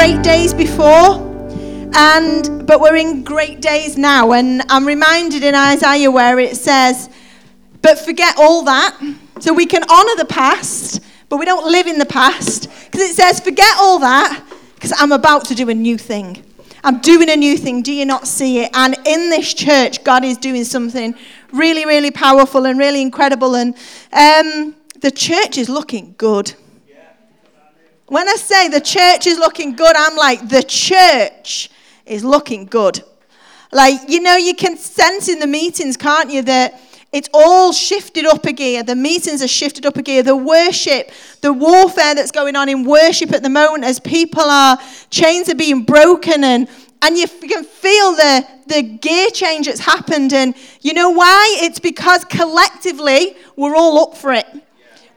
great days before. And but we're in great days now, and I'm reminded in Isaiah where it says, "But forget all that, so we can honor the past, but we don't live in the past, because it says, forget all that, because I'm about to do a new thing." I'm doing a new thing. Do you not see it? And in this church, God is doing something really, really powerful and really incredible. And um, the church is looking good. When I say the church is looking good, I'm like, the church is looking good. Like, you know, you can sense in the meetings, can't you, that it's all shifted up a gear. The meetings are shifted up a gear. The worship, the warfare that's going on in worship at the moment as people are, chains are being broken and, and you can feel the, the gear change that's happened. And you know why? It's because collectively we're all up for it.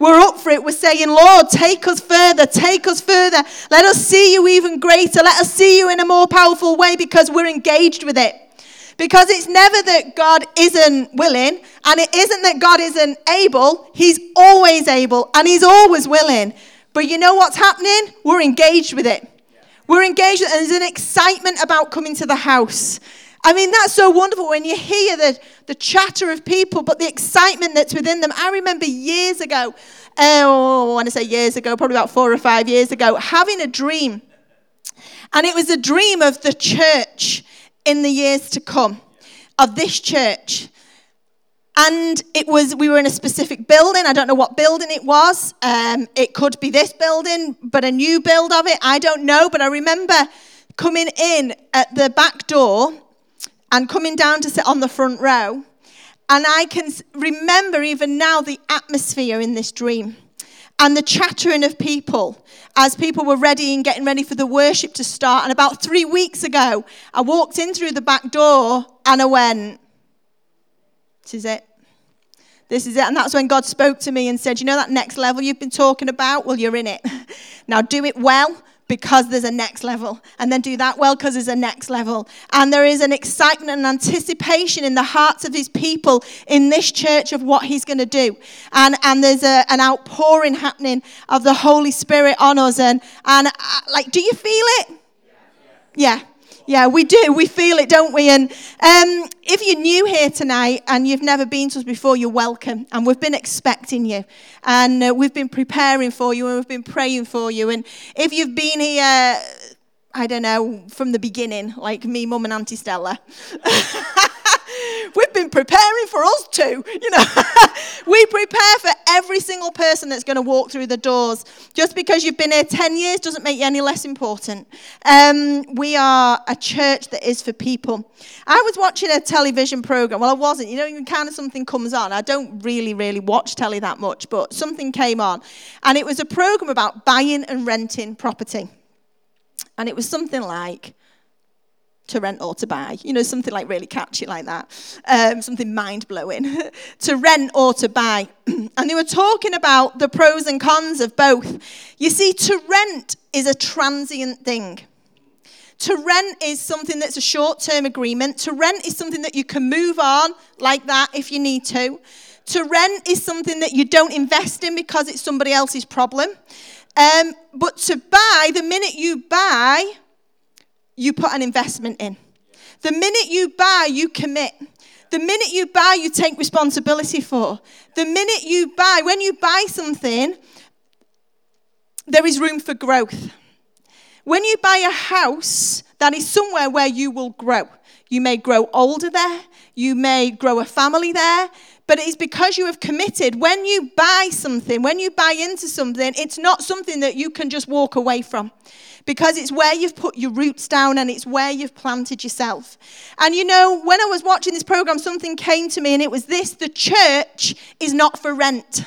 We're up for it. We're saying, Lord, take us further, take us further. Let us see you even greater. Let us see you in a more powerful way because we're engaged with it. Because it's never that God isn't willing and it isn't that God isn't able. He's always able and He's always willing. But you know what's happening? We're engaged with it. We're engaged, and there's an excitement about coming to the house. I mean, that's so wonderful when you hear the, the chatter of people, but the excitement that's within them. I remember years ago, oh, I want to say years ago, probably about four or five years ago, having a dream. And it was a dream of the church in the years to come, of this church. And it was, we were in a specific building. I don't know what building it was. Um, it could be this building, but a new build of it. I don't know. But I remember coming in at the back door and coming down to sit on the front row. And I can remember even now the atmosphere in this dream and the chattering of people as people were ready and getting ready for the worship to start. And about three weeks ago, I walked in through the back door and I went, This is it. This is it. And that's when God spoke to me and said, You know that next level you've been talking about? Well, you're in it. now do it well because there's a next level. And then do that well because there's a next level. And there is an excitement and anticipation in the hearts of his people in this church of what he's going to do. And, and there's a, an outpouring happening of the Holy Spirit on us. And, and uh, like, do you feel it? Yeah. Yeah, we do. We feel it, don't we? And um, if you're new here tonight and you've never been to us before, you're welcome. And we've been expecting you. And uh, we've been preparing for you and we've been praying for you. And if you've been here, I don't know, from the beginning, like me, Mum, and Auntie Stella. We've been preparing for us too. You know, we prepare for every single person that's going to walk through the doors. Just because you've been here 10 years doesn't make you any less important. Um, we are a church that is for people. I was watching a television program. Well, I wasn't. You know, kind of something comes on. I don't really, really watch telly that much, but something came on. And it was a program about buying and renting property. And it was something like, to rent or to buy. You know, something like really catchy like that, um, something mind blowing. to rent or to buy. and they were talking about the pros and cons of both. You see, to rent is a transient thing. To rent is something that's a short term agreement. To rent is something that you can move on like that if you need to. To rent is something that you don't invest in because it's somebody else's problem. Um, but to buy, the minute you buy, you put an investment in. The minute you buy, you commit. The minute you buy, you take responsibility for. The minute you buy, when you buy something, there is room for growth. When you buy a house, that is somewhere where you will grow. You may grow older there, you may grow a family there, but it is because you have committed. When you buy something, when you buy into something, it's not something that you can just walk away from because it's where you've put your roots down and it's where you've planted yourself. And you know, when I was watching this program, something came to me and it was this the church is not for rent.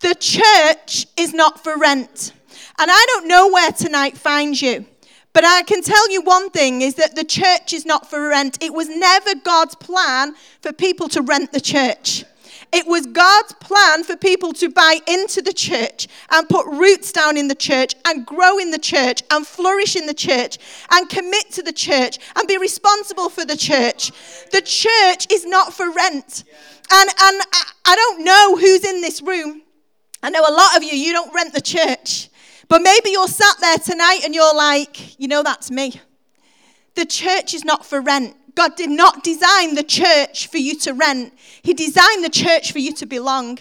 The church is not for rent. And I don't know where tonight finds you. But I can tell you one thing is that the church is not for rent. It was never God's plan for people to rent the church. It was God's plan for people to buy into the church and put roots down in the church and grow in the church and flourish in the church and commit to the church and be responsible for the church. The church is not for rent. And, and I don't know who's in this room. I know a lot of you, you don't rent the church. But maybe you're sat there tonight and you're like, you know, that's me. The church is not for rent. God did not design the church for you to rent, He designed the church for you to belong.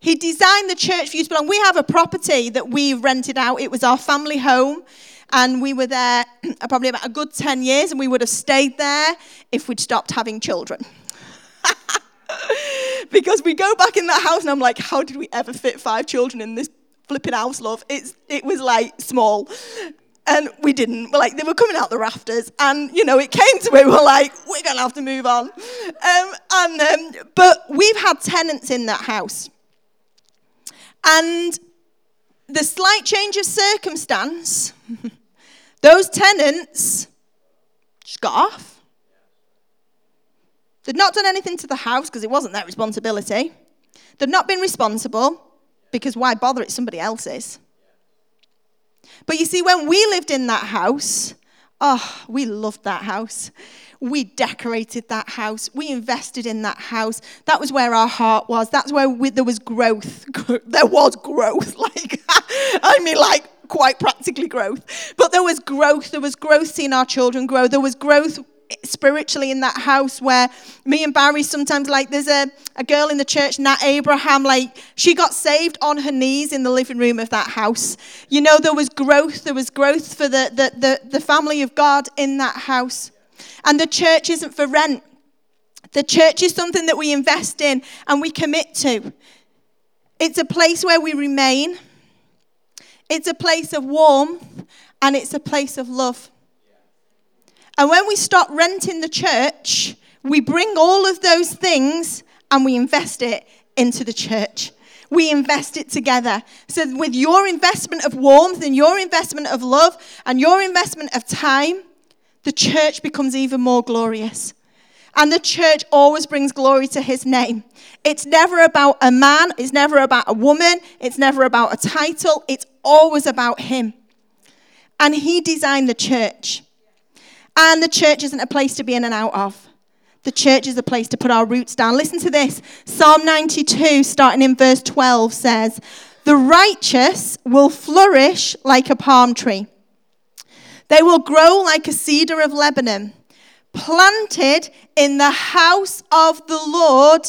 He designed the church for you to belong. We have a property that we rented out. It was our family home. And we were there probably about a good 10 years, and we would have stayed there if we'd stopped having children. because we go back in that house, and I'm like, how did we ever fit five children in this flipping house, love? It's, it was like small. And we didn't. Like, they were coming out the rafters. And, you know, it came to it, We're like, we're going to have to move on. Um, and, um, but we've had tenants in that house. And the slight change of circumstance, those tenants just got off. They'd not done anything to the house because it wasn't their responsibility. They'd not been responsible because why bother? It's somebody else's. But you see, when we lived in that house, oh, we loved that house. We decorated that house. We invested in that house. That was where our heart was. That's where we, there was growth. there was growth. Like, I mean, like, quite practically growth. But there was growth. There was growth seeing our children grow. There was growth spiritually in that house where me and Barry sometimes like there's a, a girl in the church, Nat Abraham, like she got saved on her knees in the living room of that house. You know, there was growth, there was growth for the, the, the, the family of God in that house. And the church isn't for rent. The church is something that we invest in and we commit to. It's a place where we remain. It's a place of warmth and it's a place of love. And when we stop renting the church, we bring all of those things and we invest it into the church. We invest it together. So, with your investment of warmth and your investment of love and your investment of time, the church becomes even more glorious. And the church always brings glory to his name. It's never about a man, it's never about a woman, it's never about a title, it's always about him. And he designed the church. And the church isn't a place to be in and out of. The church is a place to put our roots down. Listen to this Psalm 92, starting in verse 12, says, The righteous will flourish like a palm tree, they will grow like a cedar of Lebanon. Planted in the house of the Lord,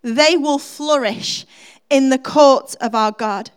they will flourish in the courts of our God.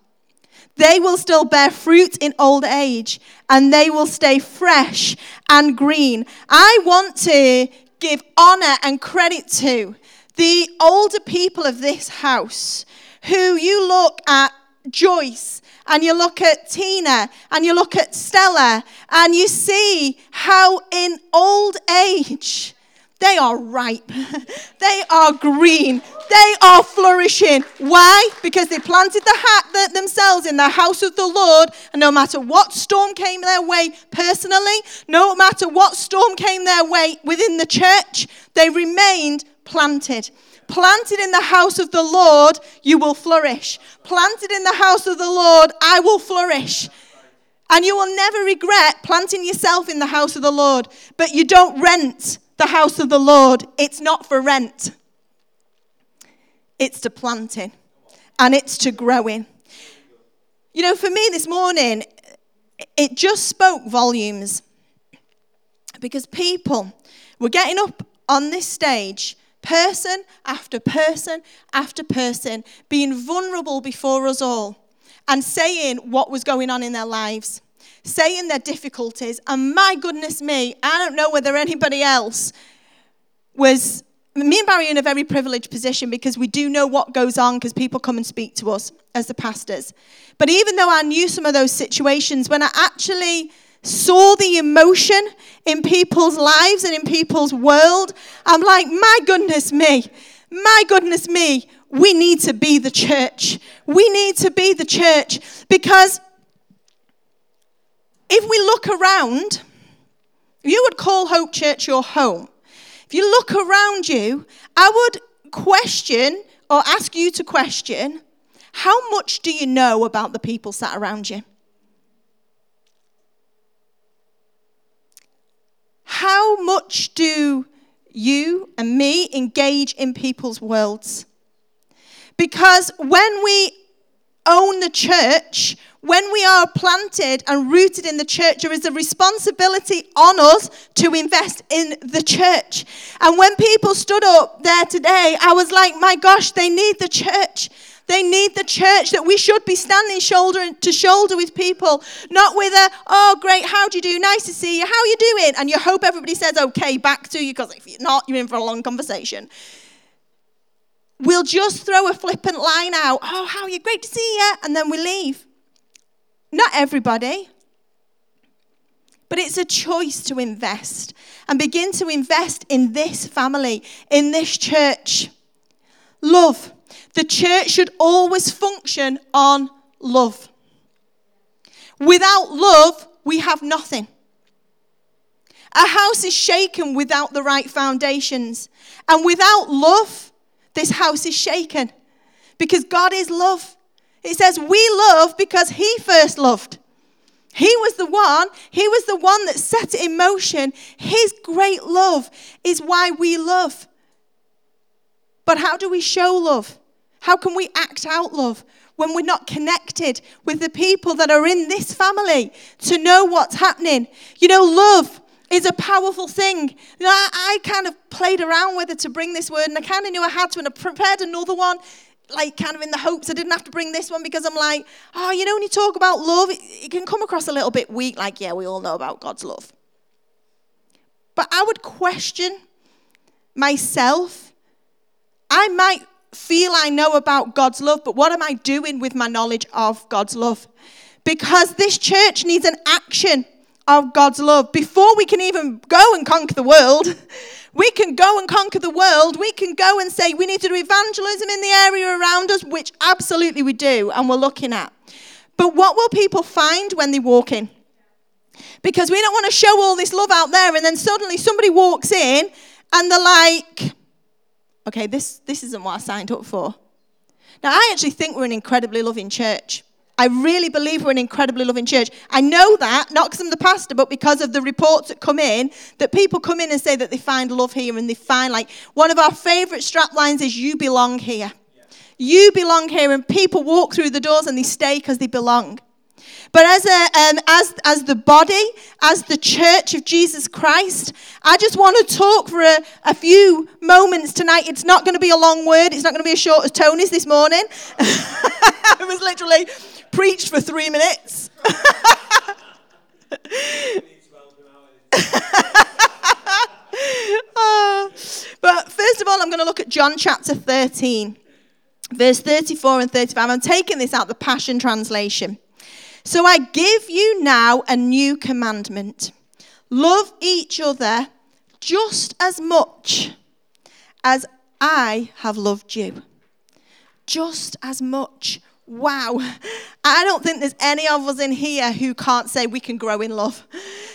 They will still bear fruit in old age and they will stay fresh and green. I want to give honor and credit to the older people of this house who you look at Joyce and you look at Tina and you look at Stella and you see how in old age they are ripe. they are green. They are flourishing. Why? Because they planted the hat the, themselves in the house of the Lord, and no matter what storm came their way personally, no matter what storm came their way within the church, they remained planted. Planted in the house of the Lord, you will flourish. Planted in the house of the Lord, I will flourish. And you will never regret planting yourself in the house of the Lord. But you don't rent the house of the Lord. It's not for rent, it's to planting and it's to growing. You know, for me this morning, it just spoke volumes because people were getting up on this stage, person after person after person, being vulnerable before us all and saying what was going on in their lives saying their difficulties. And my goodness me, I don't know whether anybody else was. Me and Barry in a very privileged position because we do know what goes on because people come and speak to us as the pastors. But even though I knew some of those situations, when I actually saw the emotion in people's lives and in people's world, I'm like, my goodness me, my goodness me, we need to be the church. We need to be the church because if we look around, you would call Hope Church your home. If you look around you, I would question or ask you to question how much do you know about the people sat around you? How much do you and me engage in people's worlds? Because when we own the church, when we are planted and rooted in the church, there is a responsibility on us to invest in the church. And when people stood up there today, I was like, my gosh, they need the church. They need the church that we should be standing shoulder to shoulder with people, not with a, oh, great, how do you do? Nice to see you. How are you doing? And you hope everybody says okay back to you because if you're not, you're in for a long conversation. We'll just throw a flippant line out, oh, how are you? Great to see you. And then we leave. Not everybody. But it's a choice to invest and begin to invest in this family, in this church. Love. The church should always function on love. Without love, we have nothing. A house is shaken without the right foundations. And without love, this house is shaken. Because God is love. It says we love because He first loved. He was the one, He was the one that set it in motion. His great love is why we love. But how do we show love? How can we act out love when we're not connected with the people that are in this family to know what's happening? You know, love is a powerful thing. You know, I, I kind of played around with it to bring this word, and I kind of knew I had to, and I prepared another one, like kind of in the hopes I didn't have to bring this one because I'm like, oh, you know, when you talk about love, it, it can come across a little bit weak, like, yeah, we all know about God's love. But I would question myself. I might feel I know about God's love, but what am I doing with my knowledge of God's love? Because this church needs an action of God's love before we can even go and conquer the world. We can go and conquer the world. We can go and say we need to do evangelism in the area around us, which absolutely we do, and we're looking at. But what will people find when they walk in? Because we don't want to show all this love out there, and then suddenly somebody walks in and they're like, okay, this, this isn't what I signed up for. Now, I actually think we're an incredibly loving church. I really believe we're an incredibly loving church. I know that, not because I'm the pastor, but because of the reports that come in, that people come in and say that they find love here and they find, like, one of our favorite strap lines is, You belong here. You belong here, and people walk through the doors and they stay because they belong. But as, a, um, as, as the body, as the church of Jesus Christ, I just want to talk for a, a few moments tonight. It's not going to be a long word. It's not going to be as short as Tony's this morning. I was literally preached for three minutes. oh. But first of all, I'm going to look at John chapter 13, verse 34 and 35. I'm taking this out the Passion Translation. So I give you now a new commandment love each other just as much as I have loved you. Just as much. Wow. I don't think there's any of us in here who can't say we can grow in love.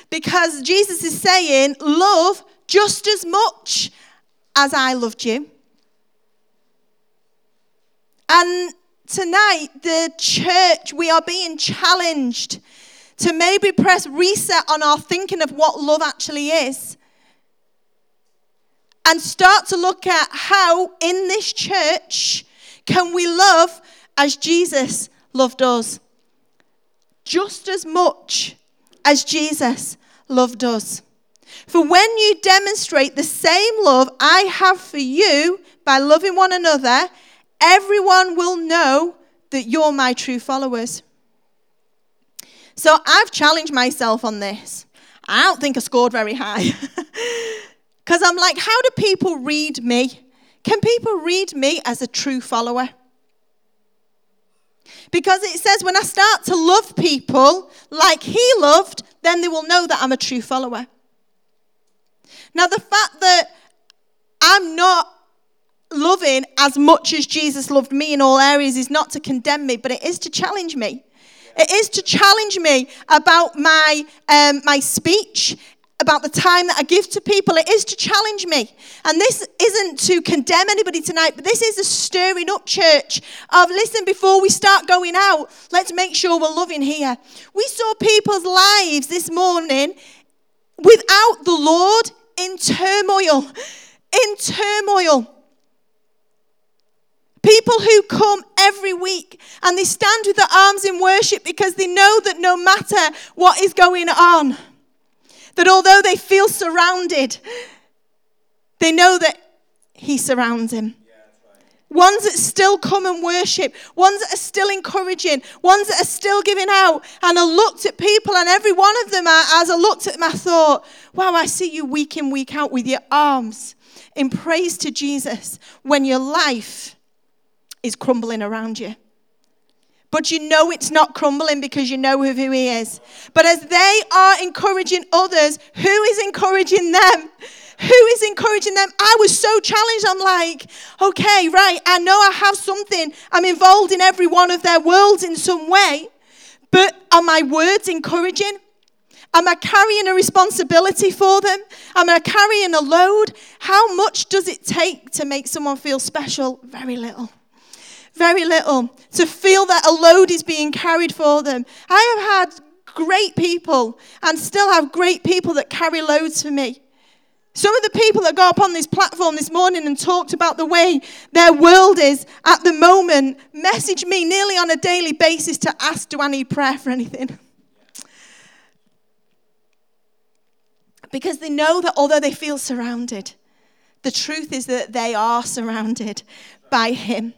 Because Jesus is saying, love just as much as I loved you. And tonight, the church, we are being challenged to maybe press reset on our thinking of what love actually is and start to look at how in this church can we love as Jesus loved us just as much as Jesus loved us. For when you demonstrate the same love I have for you by loving one another, everyone will know that you're my true followers. So I've challenged myself on this. I don't think I scored very high. Because I'm like, how do people read me? Can people read me as a true follower? Because it says, when I start to love people like he loved, then they will know that I'm a true follower. Now, the fact that I'm not loving as much as Jesus loved me in all areas is not to condemn me, but it is to challenge me. It is to challenge me about my, um, my speech, about the time that I give to people. It is to challenge me. And this isn't to condemn anybody tonight, but this is a stirring up church of listen, before we start going out, let's make sure we're loving here. We saw people's lives this morning without the Lord in turmoil. In turmoil People who come every week and they stand with their arms in worship because they know that no matter what is going on, that although they feel surrounded, they know that He surrounds him. Ones that still come and worship, ones that are still encouraging, ones that are still giving out. And I looked at people, and every one of them, as I looked at them, I thought, wow, I see you week in, week out with your arms in praise to Jesus when your life is crumbling around you. But you know it's not crumbling because you know who He is. But as they are encouraging others, who is encouraging them? Who is encouraging them? I was so challenged. I'm like, okay, right, I know I have something. I'm involved in every one of their worlds in some way. But are my words encouraging? Am I carrying a responsibility for them? Am I carrying a load? How much does it take to make someone feel special? Very little. Very little. To feel that a load is being carried for them. I have had great people and still have great people that carry loads for me. Some of the people that got up on this platform this morning and talked about the way their world is at the moment message me nearly on a daily basis to ask, Do I need prayer for anything? Because they know that although they feel surrounded, the truth is that they are surrounded by Him.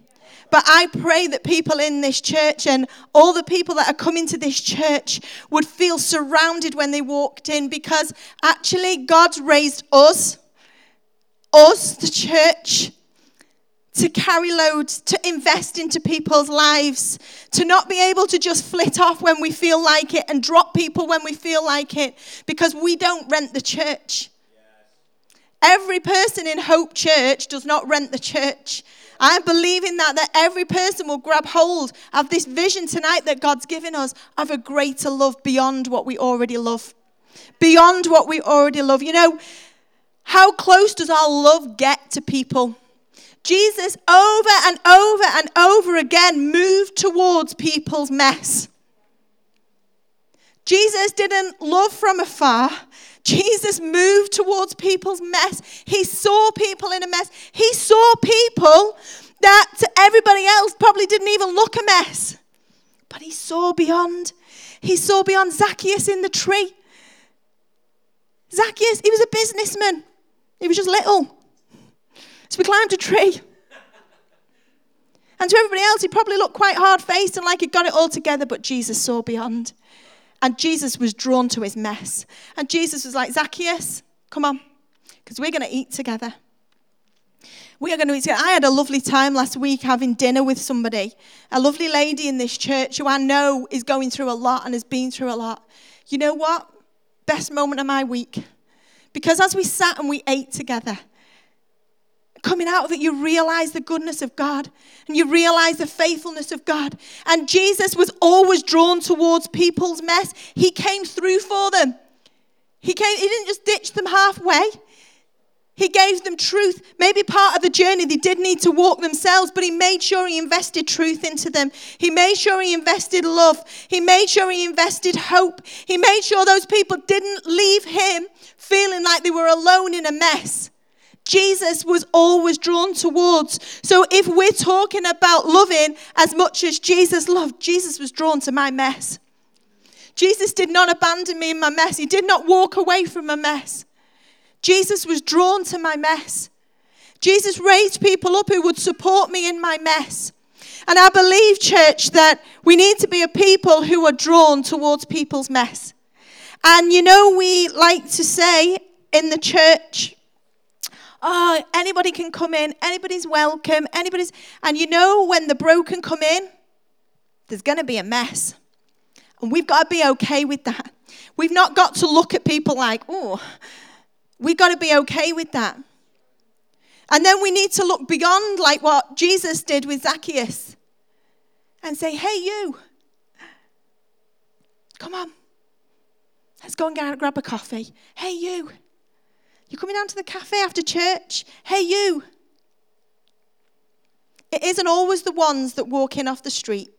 But I pray that people in this church and all the people that are coming to this church would feel surrounded when they walked in because actually God's raised us, us, the church, to carry loads, to invest into people's lives, to not be able to just flit off when we feel like it and drop people when we feel like it because we don't rent the church. Every person in Hope Church does not rent the church. I'm believing that, that every person will grab hold of this vision tonight that God's given us of a greater love beyond what we already love. Beyond what we already love. You know, how close does our love get to people? Jesus, over and over and over again, moved towards people's mess. Jesus didn't love from afar. Jesus moved towards people's mess. He saw people in a mess. He saw people that to everybody else probably didn't even look a mess. But he saw beyond. He saw beyond Zacchaeus in the tree. Zacchaeus, he was a businessman. He was just little. So we climbed a tree. And to everybody else, he probably looked quite hard faced and like he'd got it all together, but Jesus saw beyond. And Jesus was drawn to his mess. And Jesus was like, Zacchaeus, come on, because we're going to eat together. We are going to eat together. I had a lovely time last week having dinner with somebody, a lovely lady in this church who I know is going through a lot and has been through a lot. You know what? Best moment of my week. Because as we sat and we ate together, coming out of it, you realize the goodness of God and you realize the faithfulness of God. And Jesus was always drawn towards people's mess. He came through for them. He came, he didn't just ditch them halfway. He gave them truth. Maybe part of the journey they did need to walk themselves, but he made sure he invested truth into them. He made sure he invested love. He made sure he invested hope. He made sure those people didn't leave him feeling like they were alone in a mess. Jesus was always drawn towards. So if we're talking about loving as much as Jesus loved, Jesus was drawn to my mess. Jesus did not abandon me in my mess. He did not walk away from my mess. Jesus was drawn to my mess. Jesus raised people up who would support me in my mess. And I believe, church, that we need to be a people who are drawn towards people's mess. And you know, we like to say in the church, oh, anybody can come in, anybody's welcome, anybody's. And you know, when the broken come in, there's going to be a mess. And we've got to be okay with that. We've not got to look at people like, oh, we've got to be okay with that. And then we need to look beyond, like what Jesus did with Zacchaeus, and say, hey, you, come on, let's go and grab a coffee. Hey, you, you coming down to the cafe after church? Hey, you. It isn't always the ones that walk in off the street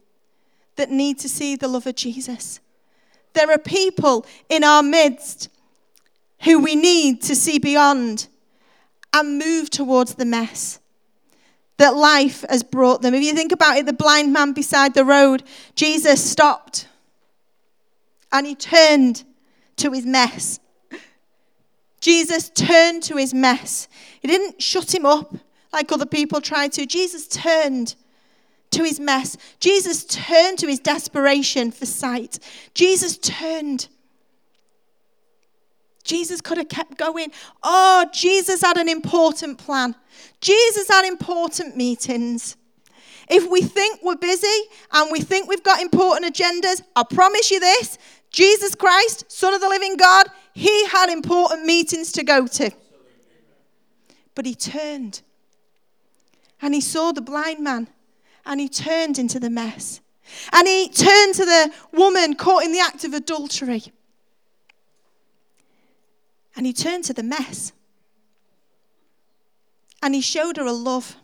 that need to see the love of Jesus. There are people in our midst who we need to see beyond and move towards the mess. that life has brought them. If you think about it, the blind man beside the road, Jesus stopped and he turned to his mess. Jesus turned to his mess. He didn't shut him up like other people tried to. Jesus turned to his mess. Jesus turned to his desperation for sight. Jesus turned. Jesus could have kept going. Oh, Jesus had an important plan. Jesus had important meetings. If we think we're busy and we think we've got important agendas, I promise you this Jesus Christ, Son of the living God, he had important meetings to go to. But he turned and he saw the blind man and he turned into the mess. And he turned to the woman caught in the act of adultery. And he turned to the mess. And he showed her a love.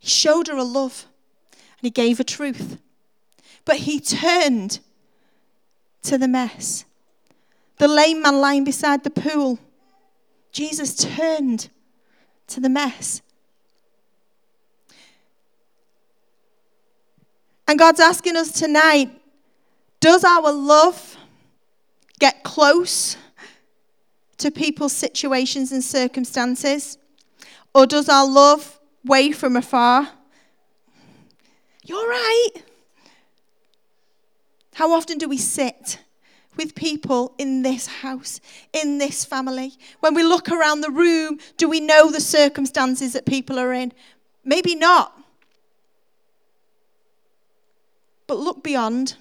He showed her a love. And he gave her truth. But he turned to the mess. The lame man lying beside the pool. Jesus turned to the mess. And God's asking us tonight does our love get close to people's situations and circumstances? Or does our love wave from afar? You're right. How often do we sit with people in this house, in this family? When we look around the room, do we know the circumstances that people are in? Maybe not. But look beyond.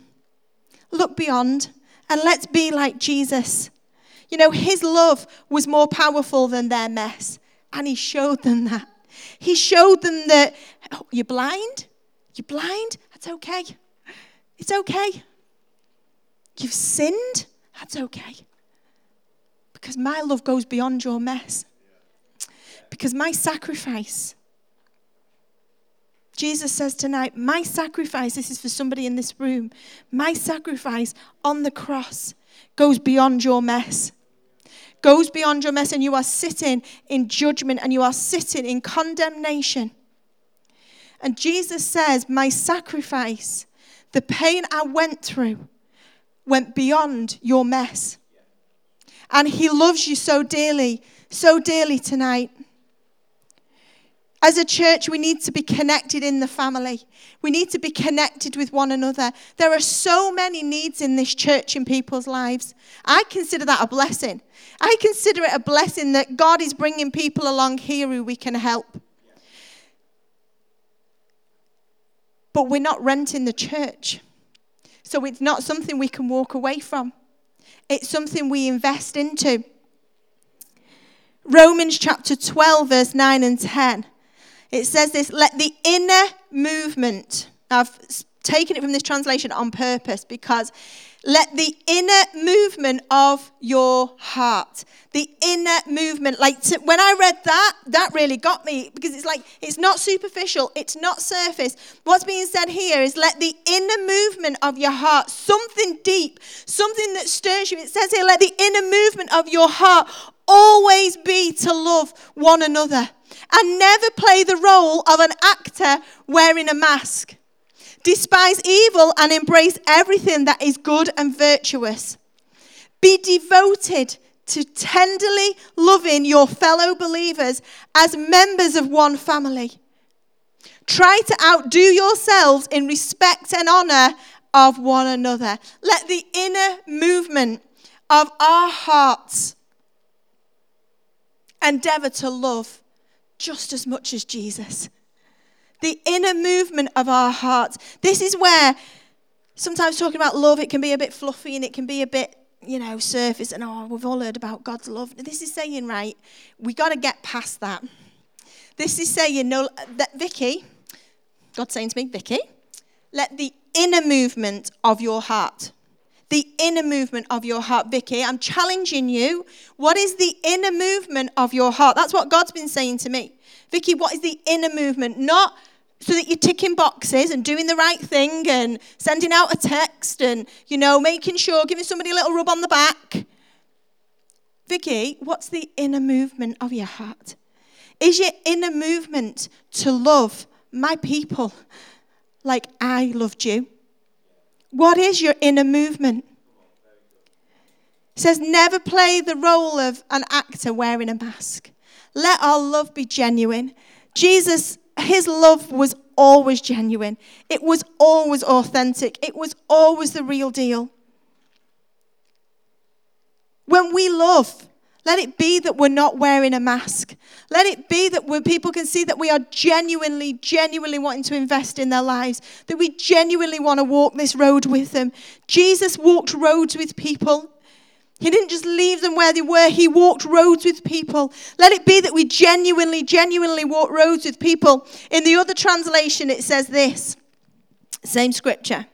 Look beyond. And let's be like Jesus. You know, his love was more powerful than their mess. And he showed them that. He showed them that, oh, you're blind? You're blind? That's okay. It's okay. You've sinned? That's okay. Because my love goes beyond your mess. Because my sacrifice Jesus says tonight, My sacrifice, this is for somebody in this room, my sacrifice on the cross goes beyond your mess. Goes beyond your mess, and you are sitting in judgment and you are sitting in condemnation. And Jesus says, My sacrifice, the pain I went through, went beyond your mess. And He loves you so dearly, so dearly tonight. As a church, we need to be connected in the family. We need to be connected with one another. There are so many needs in this church in people's lives. I consider that a blessing. I consider it a blessing that God is bringing people along here who we can help. But we're not renting the church. So it's not something we can walk away from, it's something we invest into. Romans chapter 12, verse 9 and 10 it says this let the inner movement, I've taken it from this translation on purpose because let the inner movement of your heart, the inner movement, like to, when I read that, that really got me because it's like, it's not superficial, it's not surface. What's being said here is let the inner movement of your heart, something deep, something that stirs you. It says here, let the inner movement of your heart always be to love one another and never play the role of an actor wearing a mask. Despise evil and embrace everything that is good and virtuous. Be devoted to tenderly loving your fellow believers as members of one family. Try to outdo yourselves in respect and honor of one another. Let the inner movement of our hearts endeavor to love just as much as Jesus. The inner movement of our hearts. This is where sometimes talking about love, it can be a bit fluffy and it can be a bit, you know, surface and oh, we've all heard about God's love. This is saying, right, we got to get past that. This is saying, no, that Vicky, God's saying to me, Vicky, let the inner movement of your heart the inner movement of your heart, Vicky. I'm challenging you. What is the inner movement of your heart? That's what God's been saying to me. Vicky, what is the inner movement? Not so that you're ticking boxes and doing the right thing and sending out a text and, you know, making sure, giving somebody a little rub on the back. Vicky, what's the inner movement of your heart? Is your inner movement to love my people like I loved you? What is your inner movement? It says, never play the role of an actor wearing a mask. Let our love be genuine. Jesus, his love was always genuine, it was always authentic, it was always the real deal. When we love, let it be that we're not wearing a mask. Let it be that people can see that we are genuinely, genuinely wanting to invest in their lives, that we genuinely want to walk this road with them. Jesus walked roads with people. He didn't just leave them where they were, he walked roads with people. Let it be that we genuinely, genuinely walk roads with people. In the other translation, it says this same scripture.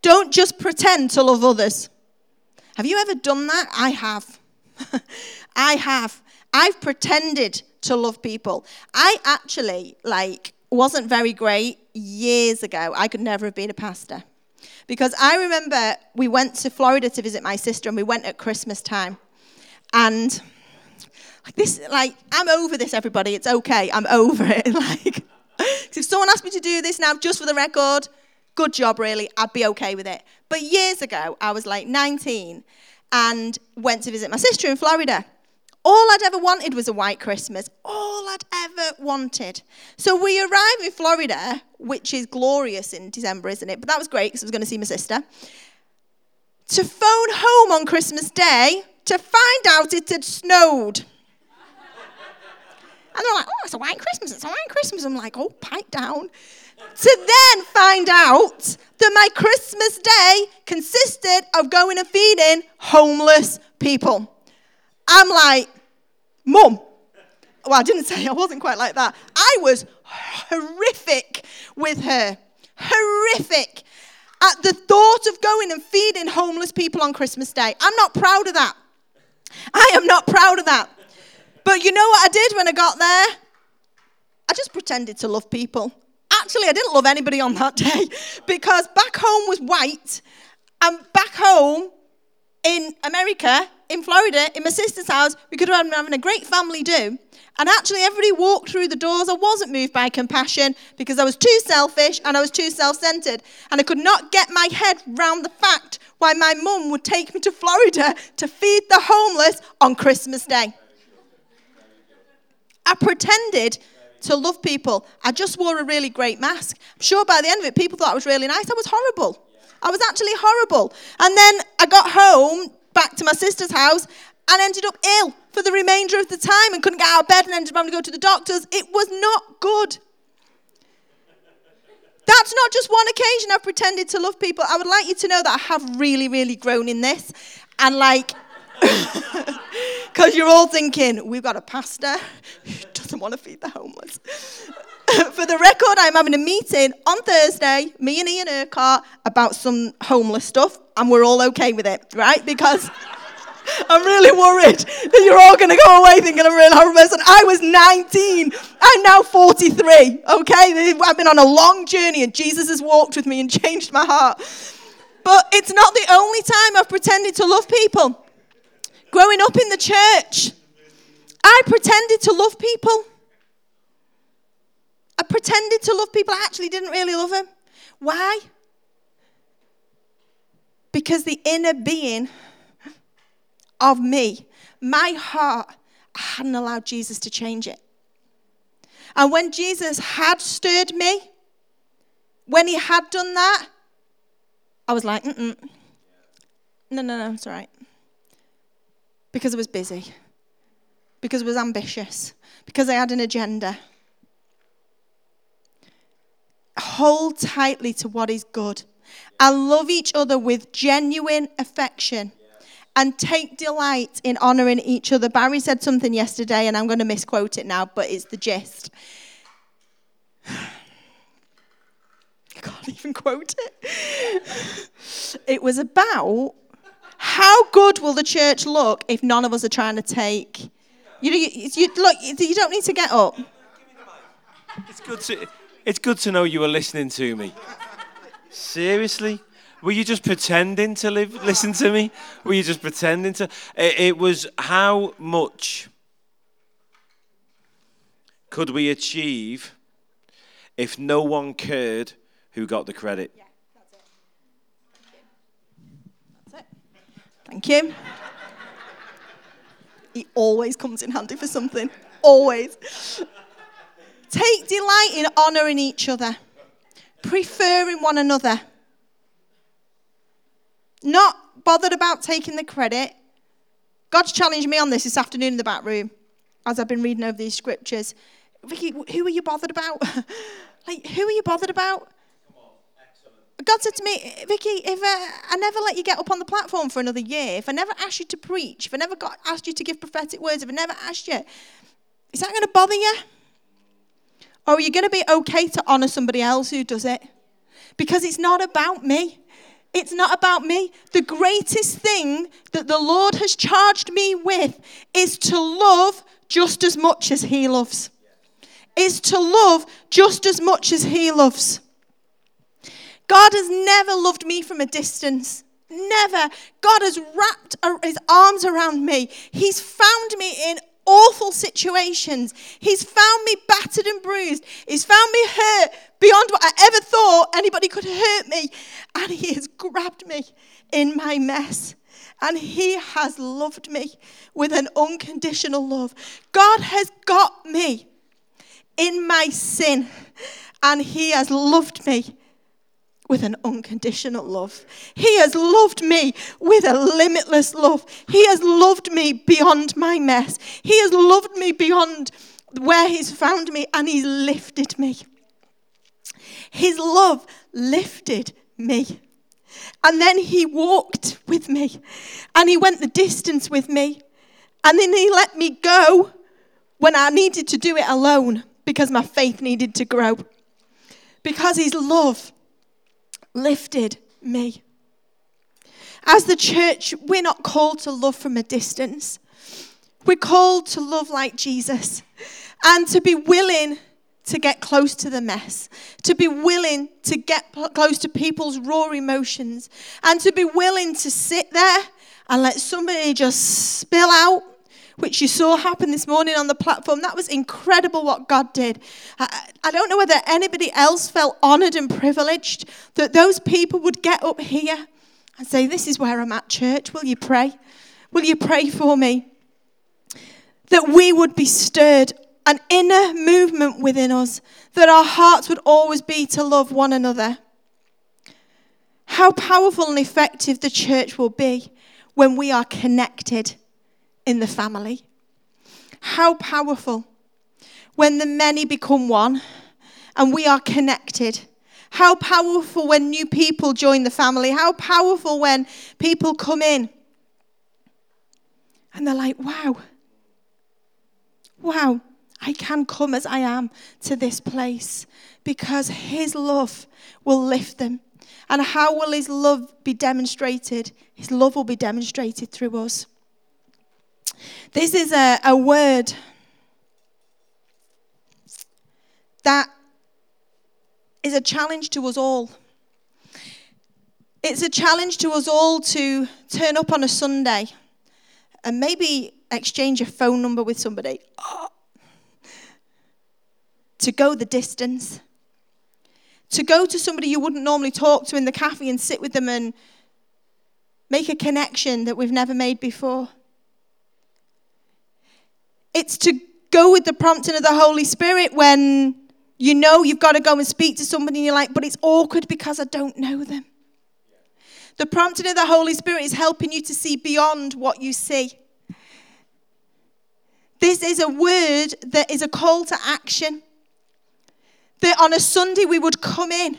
Don't just pretend to love others. Have you ever done that? I have. I have. I've pretended to love people. I actually, like, wasn't very great years ago. I could never have been a pastor. Because I remember we went to Florida to visit my sister and we went at Christmas time. And like this, like, I'm over this, everybody. It's okay. I'm over it. Like, if someone asked me to do this now, just for the record, good job, really. I'd be okay with it. But years ago, I was like 19 and went to visit my sister in Florida. All I'd ever wanted was a white Christmas. All I'd ever wanted. So we arrive in Florida, which is glorious in December, isn't it? But that was great because I was going to see my sister. To phone home on Christmas Day to find out it had snowed. And they're like, oh, it's a white Christmas, it's a white Christmas. I'm like, oh, pipe down. to then find out that my Christmas day consisted of going and feeding homeless people. I'm like, Mum. Well, I didn't say I wasn't quite like that. I was horrific with her. Horrific. At the thought of going and feeding homeless people on Christmas Day. I'm not proud of that. I am not proud of that. But you know what I did when I got there? I just pretended to love people. Actually, I didn't love anybody on that day because back home was white, and back home in America, in Florida, in my sister's house, we could have been having a great family do. And actually, everybody walked through the doors. I wasn't moved by compassion because I was too selfish and I was too self centered. And I could not get my head round the fact why my mum would take me to Florida to feed the homeless on Christmas Day. I pretended to love people. I just wore a really great mask. I'm sure by the end of it, people thought I was really nice. I was horrible. I was actually horrible. And then I got home back to my sister's house and ended up ill for the remainder of the time and couldn't get out of bed and ended up having to go to the doctors. It was not good. That's not just one occasion I've pretended to love people. I would like you to know that I have really, really grown in this. And like, because you're all thinking, we've got a pastor who doesn't want to feed the homeless. For the record, I'm having a meeting on Thursday, me and Ian Urquhart, about some homeless stuff, and we're all okay with it, right? Because I'm really worried that you're all going to go away thinking I'm a really horrible person. I was 19. I'm now 43, okay? I've been on a long journey, and Jesus has walked with me and changed my heart. But it's not the only time I've pretended to love people. Growing up in the church, I pretended to love people. I pretended to love people. I actually didn't really love them. Why? Because the inner being of me, my heart, I hadn't allowed Jesus to change it. And when Jesus had stirred me, when he had done that, I was like, Mm-mm. no, no, no, it's all right. Because I was busy, because I was ambitious, because I had an agenda hold tightly to what is good and love each other with genuine affection and take delight in honoring each other. Barry said something yesterday, and I'm going to misquote it now, but it's the gist. I can't even quote it. It was about how good will the church look if none of us are trying to take. You, you, you look. You don't need to get up. It's good to. It's good to know you were listening to me. Seriously? Were you just pretending to live, listen to me? Were you just pretending to? It, it was how much could we achieve if no one cared who got the credit? Yeah, that's it. That's it. Thank you. He always comes in handy for something. Always. Take delight in honouring each other, preferring one another. Not bothered about taking the credit. God's challenged me on this this afternoon in the back room as I've been reading over these scriptures. Vicky, who are you bothered about? like, who are you bothered about? God said to me, Vicky, if uh, I never let you get up on the platform for another year, if I never asked you to preach, if I never got, asked you to give prophetic words, if I never asked you, is that going to bother you? Or are you going to be okay to honor somebody else who does it? Because it's not about me. It's not about me. The greatest thing that the Lord has charged me with is to love just as much as He loves. Is to love just as much as He loves. God has never loved me from a distance. Never. God has wrapped his arms around me. He's found me in awful situations. He's found me battered and bruised. He's found me hurt beyond what I ever thought anybody could hurt me. And He has grabbed me in my mess. And He has loved me with an unconditional love. God has got me in my sin. And He has loved me with an unconditional love. He has loved me with a limitless love. He has loved me beyond my mess. He has loved me beyond where He's found me and He's lifted me. His love lifted me. And then He walked with me and He went the distance with me. And then He let me go when I needed to do it alone because my faith needed to grow. Because His love lifted me. As the church, we're not called to love from a distance. We're called to love like Jesus and to be willing to get close to the mess, to be willing to get close to people's raw emotions, and to be willing to sit there and let somebody just spill out which you saw happen this morning on the platform. That was incredible what God did. I, I don't know whether anybody else felt honored and privileged that those people would get up here and say, This is where I'm at, church. Will you pray? Will you pray for me? That we would be stirred, an inner movement within us, that our hearts would always be to love one another. How powerful and effective the church will be when we are connected in the family. How powerful when the many become one and we are connected. How powerful when new people join the family. How powerful when people come in and they're like, wow, wow, I can come as I am to this place because His love will lift them. And how will His love be demonstrated? His love will be demonstrated through us. This is a, a word that is a challenge to us all. It's a challenge to us all to turn up on a Sunday and maybe exchange a phone number with somebody, oh. to go the distance, to go to somebody you wouldn't normally talk to in the cafe and sit with them and make a connection that we've never made before. It's to go with the prompting of the Holy Spirit when you know you've got to go and speak to somebody and you're like, but it's awkward because I don't know them. The prompting of the Holy Spirit is helping you to see beyond what you see. This is a word that is a call to action. That on a Sunday we would come in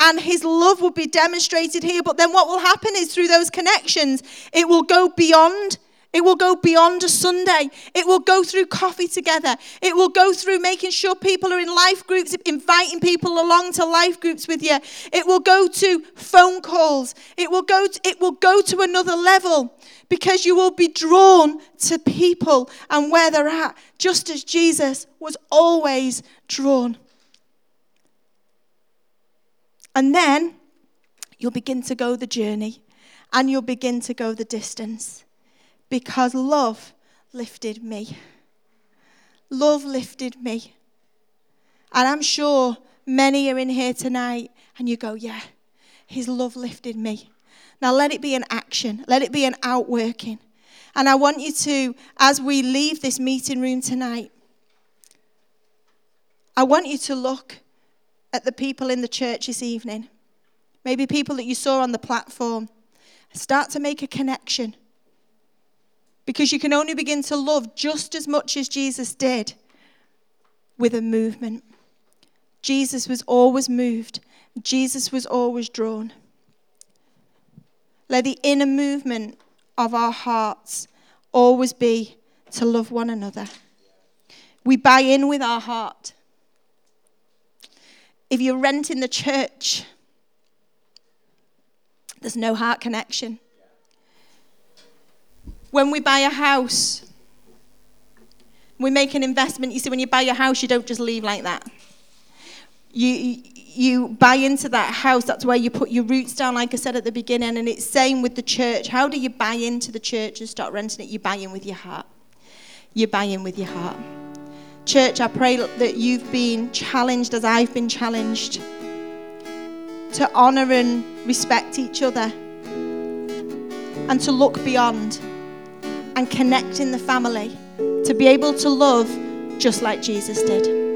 and his love would be demonstrated here. But then what will happen is through those connections, it will go beyond it will go beyond a Sunday. It will go through coffee together. It will go through making sure people are in life groups, inviting people along to life groups with you. It will go to phone calls. It will go to, it will go to another level because you will be drawn to people and where they're at, just as Jesus was always drawn. And then you'll begin to go the journey and you'll begin to go the distance because love lifted me. Love lifted me. And I'm sure many are in here tonight and you go, yeah, his love lifted me. Now let it be an action, let it be an outworking. And I want you to, as we leave this meeting room tonight, I want you to look at the people in the church this evening. Maybe people that you saw on the platform. Start to make a connection. Because you can only begin to love just as much as Jesus did with a movement. Jesus was always moved, Jesus was always drawn. Let the inner movement of our hearts always be to love one another. We buy in with our heart. If you're renting the church, there's no heart connection. When we buy a house, we make an investment. You see, when you buy a house, you don't just leave like that. You, you buy into that house, that's where you put your roots down, like I said at the beginning. And it's same with the church. How do you buy into the church and start renting it? You buy in with your heart. You buy in with your heart. Church, I pray that you've been challenged as I've been challenged to honor and respect each other and to look beyond and connect in the family to be able to love just like Jesus did.